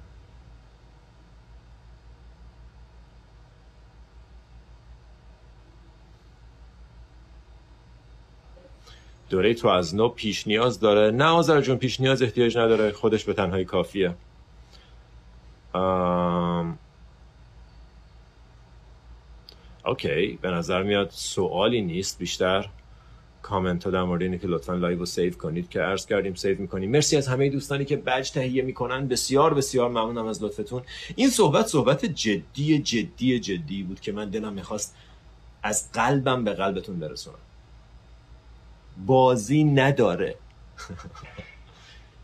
دوره تو از نو پیش نیاز داره. نه آذر جون پیش نیاز احتیاج نداره. خودش به تنهایی کافیه. آم... okay به نظر میاد سوالی نیست بیشتر کامنت ها در مورد اینه که لطفا live رو save کنید که عرض کردیم save می‌کنیم. مرسی از همه دوستانی که بج تهیه می‌کنن. بسیار بسیار ممنونم از لطفتون. این صحبت صحبت جدی جدی جدی بود که من دلم می‌خواست از قلبم به قلبتون برسونم. بازی نداره.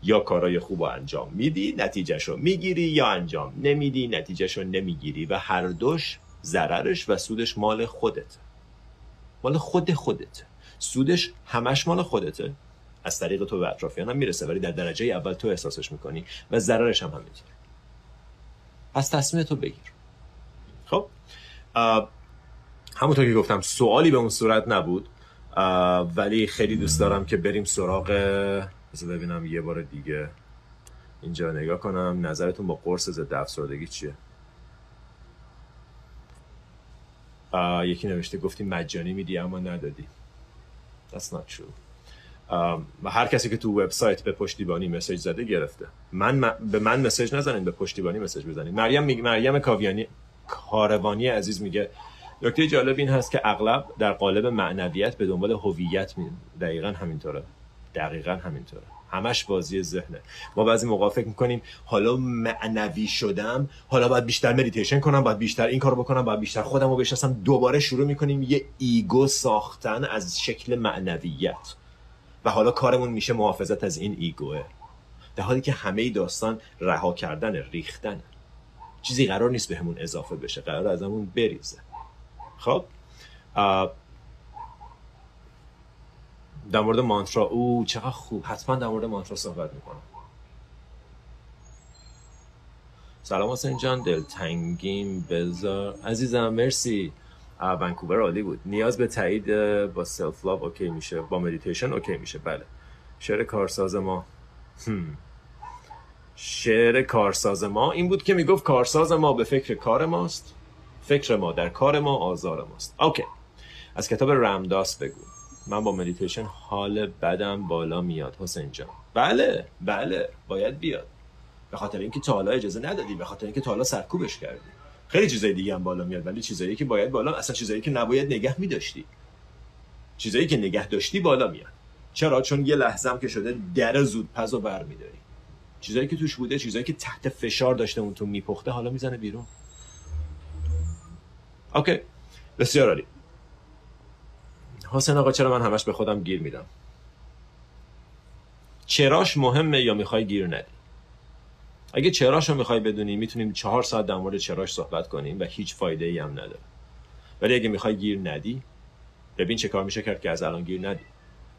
یا کارای خوب انجام میدی نتیجهش رو می‌گیری یا انجام نمیدی نتیجهش نمی‌گیری و هر دوش ضررش و سودش مال خودت. مال خود خودت. سودش همش مال خودته. از طریق تو به اطرافیان هم می‌رسه ولی در درجه اول تو احساسش می‌کنی و ضررش هم همینطور از تصمیم تو بگیر. خب همونطور که گفتم سوالی به اون صورت نبود. ولی خیلی دوست دارم که بریم سراغ بذار ببینم یه بار دیگه. اینجا نگاه کنم. نظرتون با قرص ضد افسردگی چیه؟ یکی نوشته گفتی مجانی میدی اما ندادی. That's not true. و هر کسی که تو وبسایت به پشتیبانی مسیج زده گرفته. من به من message نزنین به پشتیبانی message بزنین. مریم میگه مریم کاویانی کاروانی عزیز میگه نکته جالب این هست که اغلب در قالب معنویت به دنبال هویت می دقیقا همینطوره. دقیقا همینطوره. همش بازی ذهنه. ما بعضی موقع فکر می‌کنیم حالا معنوی شدم حالا باید بیشتر مدیتیشن کنم باید بیشتر این کارو بکنم باید بیشتر خودم رو بشناسم. دوباره شروع می‌کنیم یه ego ساختن از شکل معنویت. و حالا کارمون میشه محافظت از این ایگوه. در حالی که همه داستان رها کردن ریختن چیزی قرار نیست بهمون به اضافه بشه قرار ازمون بریزه. خب در مورد مانترا او چقدر خوب حتما در مورد مانترا صحبت می‌کنم سلام حسین جان دلتنگیم بذار. عزیزم مرسی. ونکوور عالی بود. نیاز به تایید با self love okay میشه با مدیتیشن okay میشه. بله. شعر کارساز ما. شعر کارساز ما این بود که می‌گفت کارساز ما به فکر کار ماست. فکر ما در کار ما آزار ماست. okay. از کتاب رمداس بگو. من با مدیتیشن حال بدم بالا میاد. حسین جان. بله بله. باید بیاد. به خاطر اینکه تا حالا اجازه ندادی. به خاطر اینکه تا حالا سرکوبش کردی. خیلی چیزای دیگه هم بالا میاد. ولی چیزایی که باید بالا اصلا چیزایی که نباید نگه میداشتی. چیزایی که نگه داشتی بالا میاد. چرا؟ چون یه لحظه هم که شده در زود پز و چیزایی که توش بوده چیزایی که تحت فشار داشته اون تو میپخته حالا می‌زنه بیرون. اوکی. بسیار عالی. حسین آقا چرا من همش به خودم گیر میدم؟ چراش مهمه یا می‌خوای گیر ندی؟ اگه چراش رو می‌خوای بدونی می‌تونیم چهار ساعت در مورد چراش صحبت کنیم و هیچ فایده ای هم نداره. ولی اگه می‌خوای گیر ندی ببین چه کار میشه کرد که از الان گیر ندی.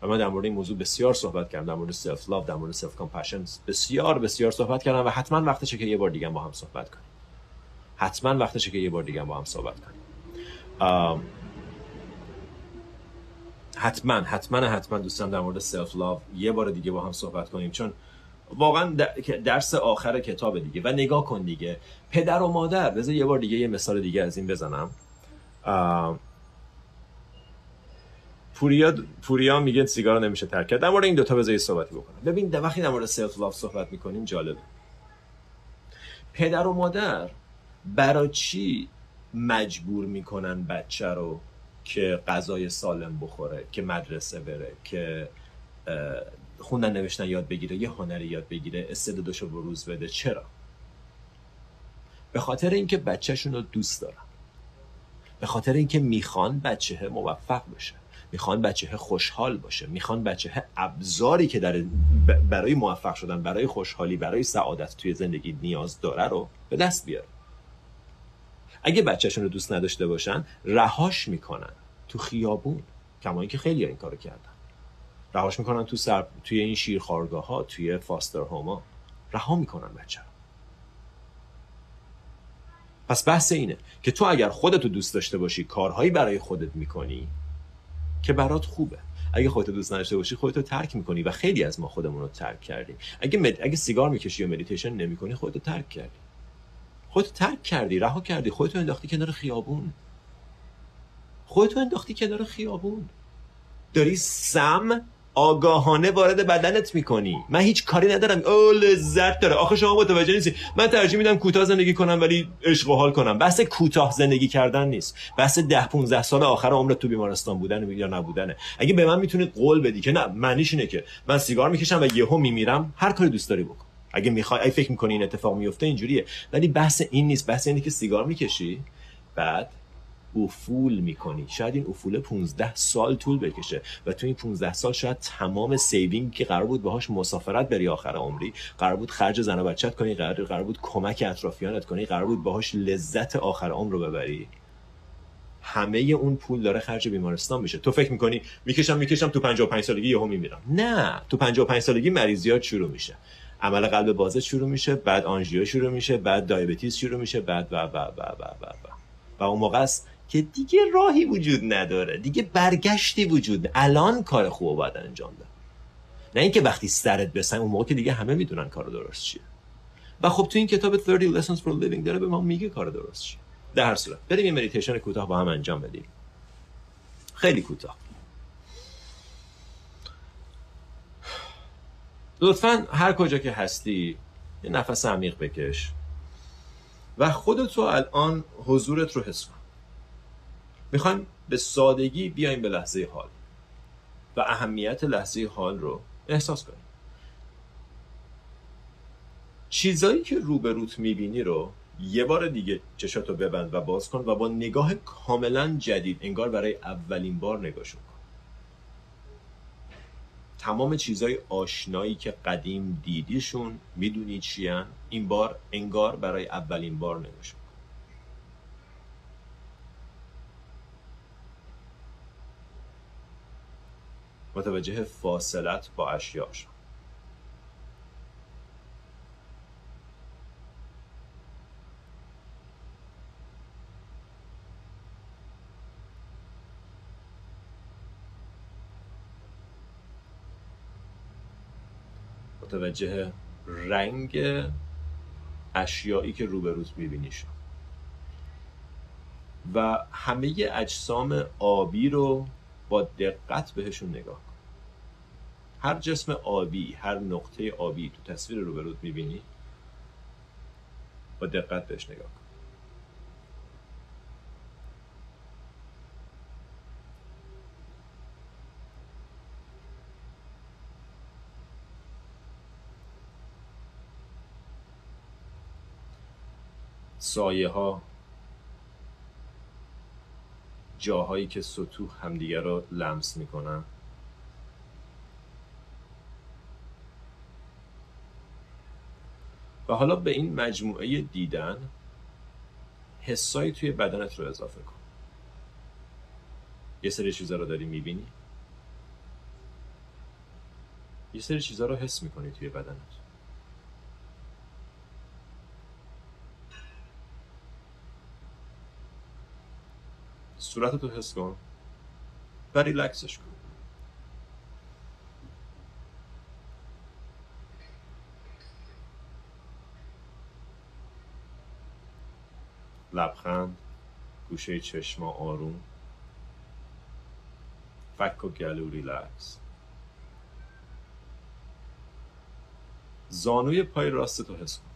و من در مورد این موضوع بسیار صحبت کردم در مورد self love در مورد self compassion بسیار بسیار صحبت کردم و حتما وقتشه که یه بار دیگه با هم صحبت کنیم. حتما وقتشه که یه بار دیگه با هم صحبت کنیم. حتما حتما حتما دوستان در مورد self love یه بار دیگه با هم صحبت کنیم چون واقعا درس آخر کتاب دیگه. و نگاه کن دیگه. پدر و مادر بذار یه بار دیگه یه مثال دیگه از این بزنم. پوریا پوریا میگه سیگار نمیشه ترک کرد. در مورد این دوتا بذار صحبتی بکنم. ببین وقتی در مورد سلف لاف صحبت می‌کنیم جالبه. پدر و مادر برای چی مجبور می‌کنن بچه رو که غذای سالم بخوره که مدرسه بره که خوندن نوشتن یاد بگیره یه هنری یاد بگیره استعدادشو بروز بده. چرا؟ به خاطر اینکه بچهشون رو دوست دارن. به خاطر اینکه می‌خوان بچه موفق بشه. می‌خوان بچه خوشحال باشه. می‌خوان بچه ابزاری که در برای موفق شدن برای خوشحالی برای سعادت توی زندگی نیاز داره رو به دست بیاره. اگه بچهشون رو دوست نداشته باشن رهاش می‌کنن تو خیابون. کما اینکه خیلی این کارو کردن. رهاش می‌کنن تو سر... توی این شیرخوارگاه ها توی foster home ا. رها می‌کنن بچه پس بحث اینه که تو اگر خودتو دوست داشته باشی کارهایی برای خودت می‌کنی که برات خوبه. اگه خودت دوست نداشته باشی خودتو ترک می‌کنی و خیلی از ما خودمون رو ترک کردیم. اگه مد... اگه سیگار می‌کشی و مدیتیشن نمی‌کنی خودتو ترک کردی. خودتو ترک کردی رها کردی. خودتو انداختی کنار خیابون. خودتو انداختی کنار خیابون. داری سم آگاهانه وارد بدنت می‌کنی. من هیچ کاری ندارم. او لذت داره. آخه شما متوجه نیستی. من ترجیح میدم کوتاه زندگی کنم ولی عشق و حال کنم. بحث کوتاه زندگی کردن نیست. بحث ده 15 سال آخر عمرت تو بیمارستان بودن یا نبودنه. اگه به من می‌تونی قول بدی که نه معنیش اینه که من سیگار می‌کشم و یهو میمیرم هر کاری دوست داری بکن. اگه می‌خوای ای فکر می‌کنی این اتفاق میفته اینجوریه. ولی بحث این نیست. بحث اینه که سیگار می‌کشی بعد افول می‌کنی. شاید این افول 15 سال طول بکشه و تو این 15 سال شاید تمام saving که قرار بود باهاش مسافرت بری آخر عمری قرار بود خرج زن و بچت کنی قرار بود کمک اطرافیانت کنی قرار بود باهاش لذت آخر عمر رو ببری. همه اون پول داره خرج بیمارستان میشه. تو فکر می‌کنی می‌کشم می‌کشم تو 55 سالگی یهو میمیرم. نه. تو 55 سالگی مریضیات شروع میشه. عمل قلب بازه شروع میشه بعد آنژیو شروع میشه بعد diabetes شروع میشه بعد و و و و و و. و اون موقع است که دیگه راهی وجود نداره دیگه برگشتی وجود الان کار خوب باید انجام ده نه اینکه وقتی سرت بسن اون موقع که دیگه همه می‌دونن کار درست چیه. و خب تو این کتاب 30 lessons for living داره به ما میگه کار درست چیه. در هر صورت بریم یه مدیتیشن کوتاه با هم انجام بدیم. خیلی کوتاه. لطفا هر کجا که هستی یه نفس عمیق بکش و خودتو الان حضورت رو حس کن. می‌خوایم به سادگی بیایم به لحظه حال و اهمیت لحظه حال رو احساس کنیم. چیزایی که روبروت می‌بینی رو یه بار دیگه چشاتو ببند و باز کن و با نگاه کاملا جدید انگار برای اولین بار نگاهشون تمام چیزای آشنایی که قدیم دیدیشون می‌دونی چیان این بار انگار برای اولین بار نگاهشون متوجه فاصلت با اشیاء متوجه رنگ اشیایی که روبروت می‌بینی و همه اجسام آبی رو با دقت بهشون نگاه کن. هر جسم آبی هر نقطه آبی تو تصویر روبرود می‌بینی با دقت بهش نگاه کن. سایه ها جاهایی که سطوح همدیگه رو لمس می‌کنن و حالا به این مجموعه دیدن حسایی توی بدنت رو اضافه کن. یه سری چیزا رو داری می‌بینی. یه سری چیزا رو حس می‌کنی توی بدنت. صورتتو حس کن و ریلکسش کن. لبخند گوشه چشما آروم فک و گلو ریلکس. زانوی پای راست تو حس کن.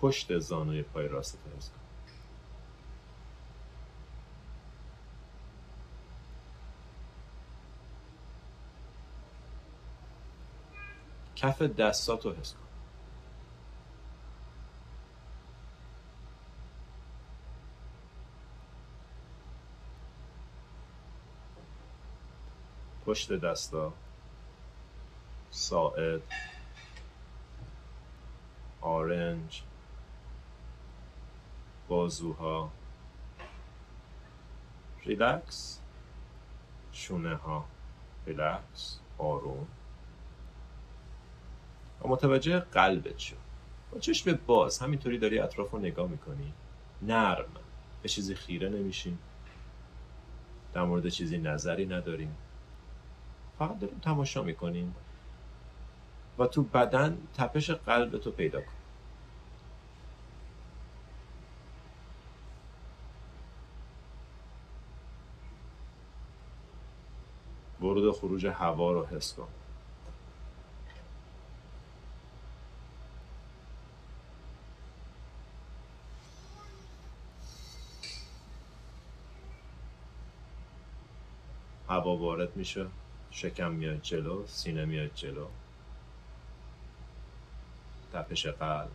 پشت زانوی پای راست حس کن کف دستاتو حس کن. پشت دستا ساعد آرنج. بازوها. ریلکس شونه ها ریلکس آروم. و متوجه قلبت شد با چشم باز همینطوری داری اطراف رو نگاه می‌کنی. نرم. به چیزی خیره نمیشیم در مورد چیزی نظری نداریم. فقط داریم تماشا می‌کنیم. و تو بدن تپش قلب تو پیدا کن ورود و خروج هوا رو حس کن. هوا وارد میشه شکم میاد جلو سینه میاد جلو. تپش قلب.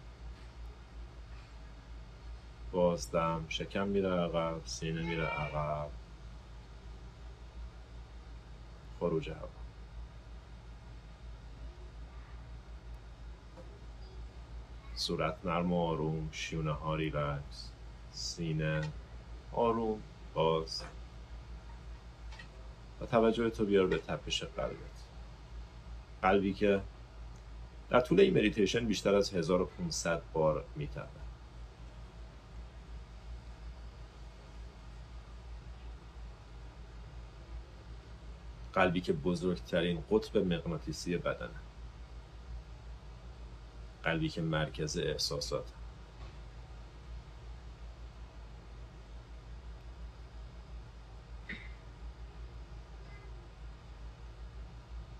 بازدم شکم میره عقب سینه میره عقب. هوا. صورت نرم و آروم شیونه ها ریلکس سینه آروم باز. و توجه تو بیار به تپش قلبت. قلبی که در طول این مدیتیشن بیشتر از 1500 بار میتپه. قلبی که بزرگترین قطب مغناطیسی بدنه. قلبی که مرکز احساسات.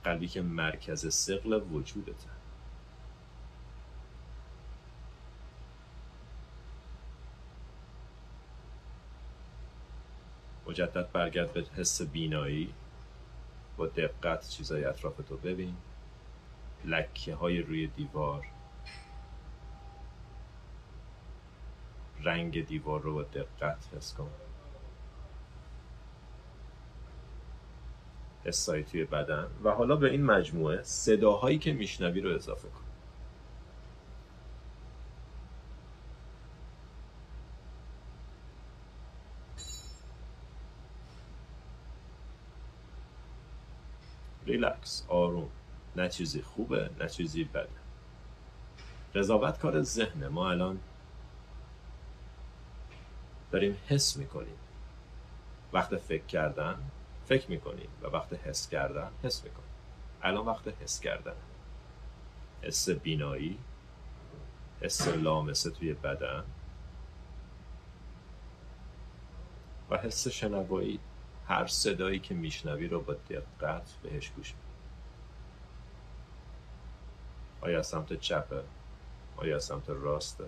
قلبی که مرکز سقل وجودته. مجدد برگرد به حس بینایی. با دقت چیزای اطرافتو ببین. لکه های روی دیوار. رنگ دیوار رو با دقت حس کن. حسایی توی بدن. و حالا به این مجموعه صداهایی که میشنوی رو اضافه کن. ریلکس آروم. نه چیزی خوبه نه چیزی بده. قضاوت کار ذهنه. ما الان داریم حس می‌کنیم. وقت فکر کردن فکر می‌کنیم و وقت حس کردن حس می‌کنیم. الان وقت حس کردن. حس بینایی حس لامسه توی بدن و حس شنوایی. هر صدایی که میشنوی رو با دقت بهش گوش آیا سمت چپه؟ آیا سمت راسته؟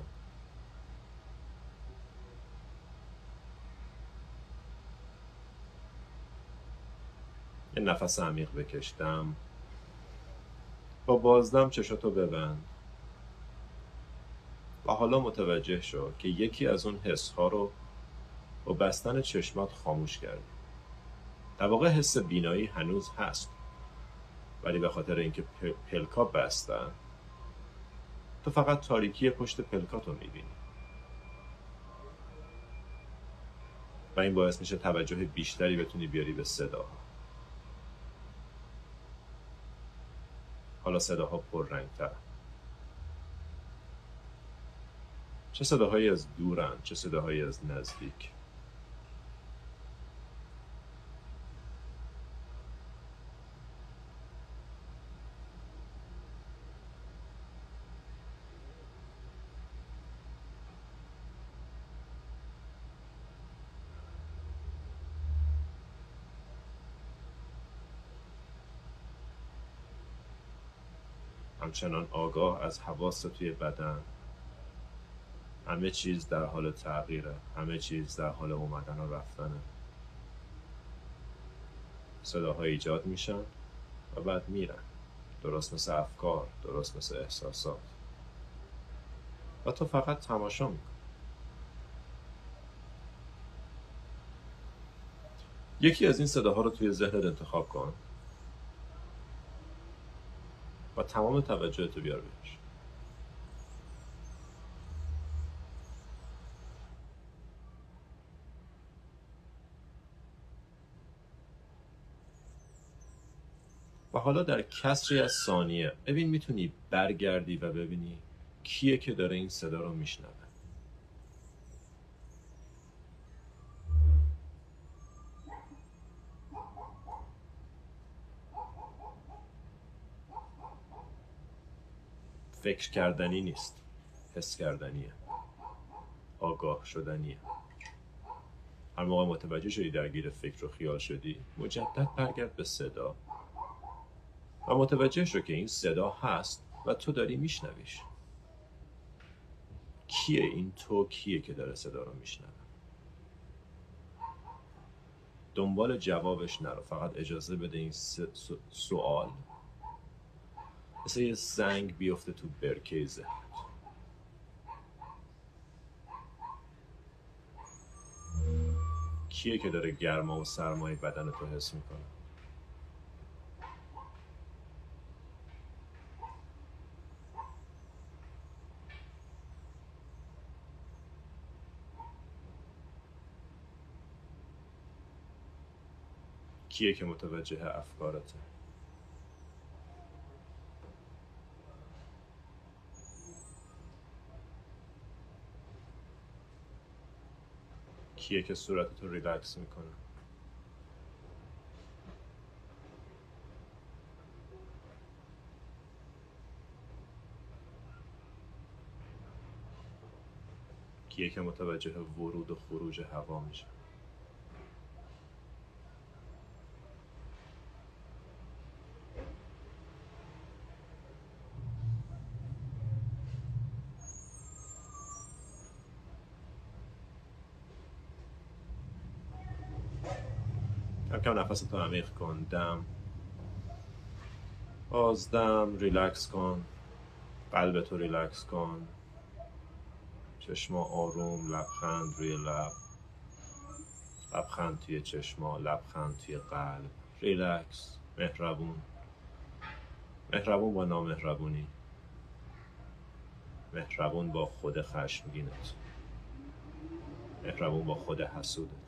یه نفس عمیق بکشتم. با بازدم چشاتو ببند. و حالا متوجه شو که یکی از اون حس ها رو با بستن چشمات خاموش کردی. در واقع حس بینایی هنوز هست. ولی به خاطر اینکه پلکا بستن تو فقط تاریکی پشت پلکاتو می‌بینی. و این باعث میشه توجه بیشتری بتونی بیاری به صدا حالا صداها پررنگتر. چه صداهایی از دورن چه صداهایی از نزدیک. همچنان آگاه از حواس توی بدن. همه چیز در حال تغییره. همه چیز در حال اومدن و رفتنه. صداها ایجاد میشن و بعد میرن. درست مثل افکار درست مثل احساسات. و تو فقط تماشا میکن یکی از این صداها رو توی ذهنت انتخاب کن. و تمام توجه تو بیار بهش. و حالا در کسری از ثانیه ببین می‌تونی برگردی و ببینی کیه که داره این صدا رو میشنوه. فکر کردنی نیست. حس کردنیه. آگاه شدنیه. هر موقع متوجه شدی درگیر فکر و خیال شدی مجدد برگرد به صدا. و متوجه شو که این صدا هست و تو داری میشنویش. کیه این تو؟ کیه که داره صدا رو میشنوه؟ دنبال جوابش نرو. فقط اجازه بده این سوال مثل یه زنگ بیفته تو برکه ذهنت کیه که داره گرما و سرمایه بدن تو حس می‌کنه؟ کیه که متوجه افکارته؟ کیه که صورتت رو ریلکس می‌کنه؟ کیه که متوجه ورود و خروج هوا میشه؟ کم نفس تو عمیق کن دم. بازدم ریلکس کن. قلب تو ریلکس کن. چشما آروم لبخند روی لب. لبخند توی چشما لبخند توی قلب. ریلکس مهربون. مهربون با نامهربونی. مهربون با خود خشمگینت. مهربون با خود حسودت.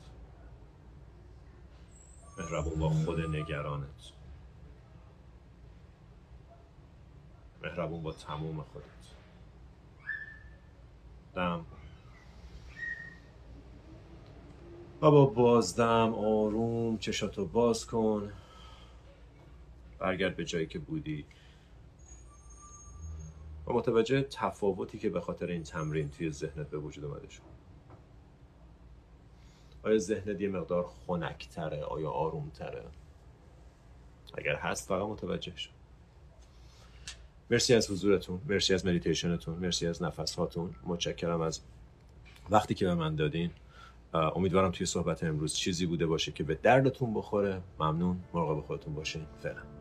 مهربون با خود نگرانت. مهربون با تموم خودت. دم. و با بازدم آروم چشاتو باز کن. برگرد به جایی که بودی. و متوجه تفاوتی که به خاطر این تمرین توی ذهنت به وجود اومده شد. آیا ذهنت یه مقدار خنکتره؟ آیا آرومتره؟ اگر هست فقط متوجه شد مرسی از حضورتون مرسی از مدیتیشنتون مرسی از نفس هاتون متشکرم از وقتی که به من دادین. امیدوارم توی صحبت امروز چیزی بوده باشه که به دردتون بخوره. ممنون. مراقب خودتون باشین. فعلا.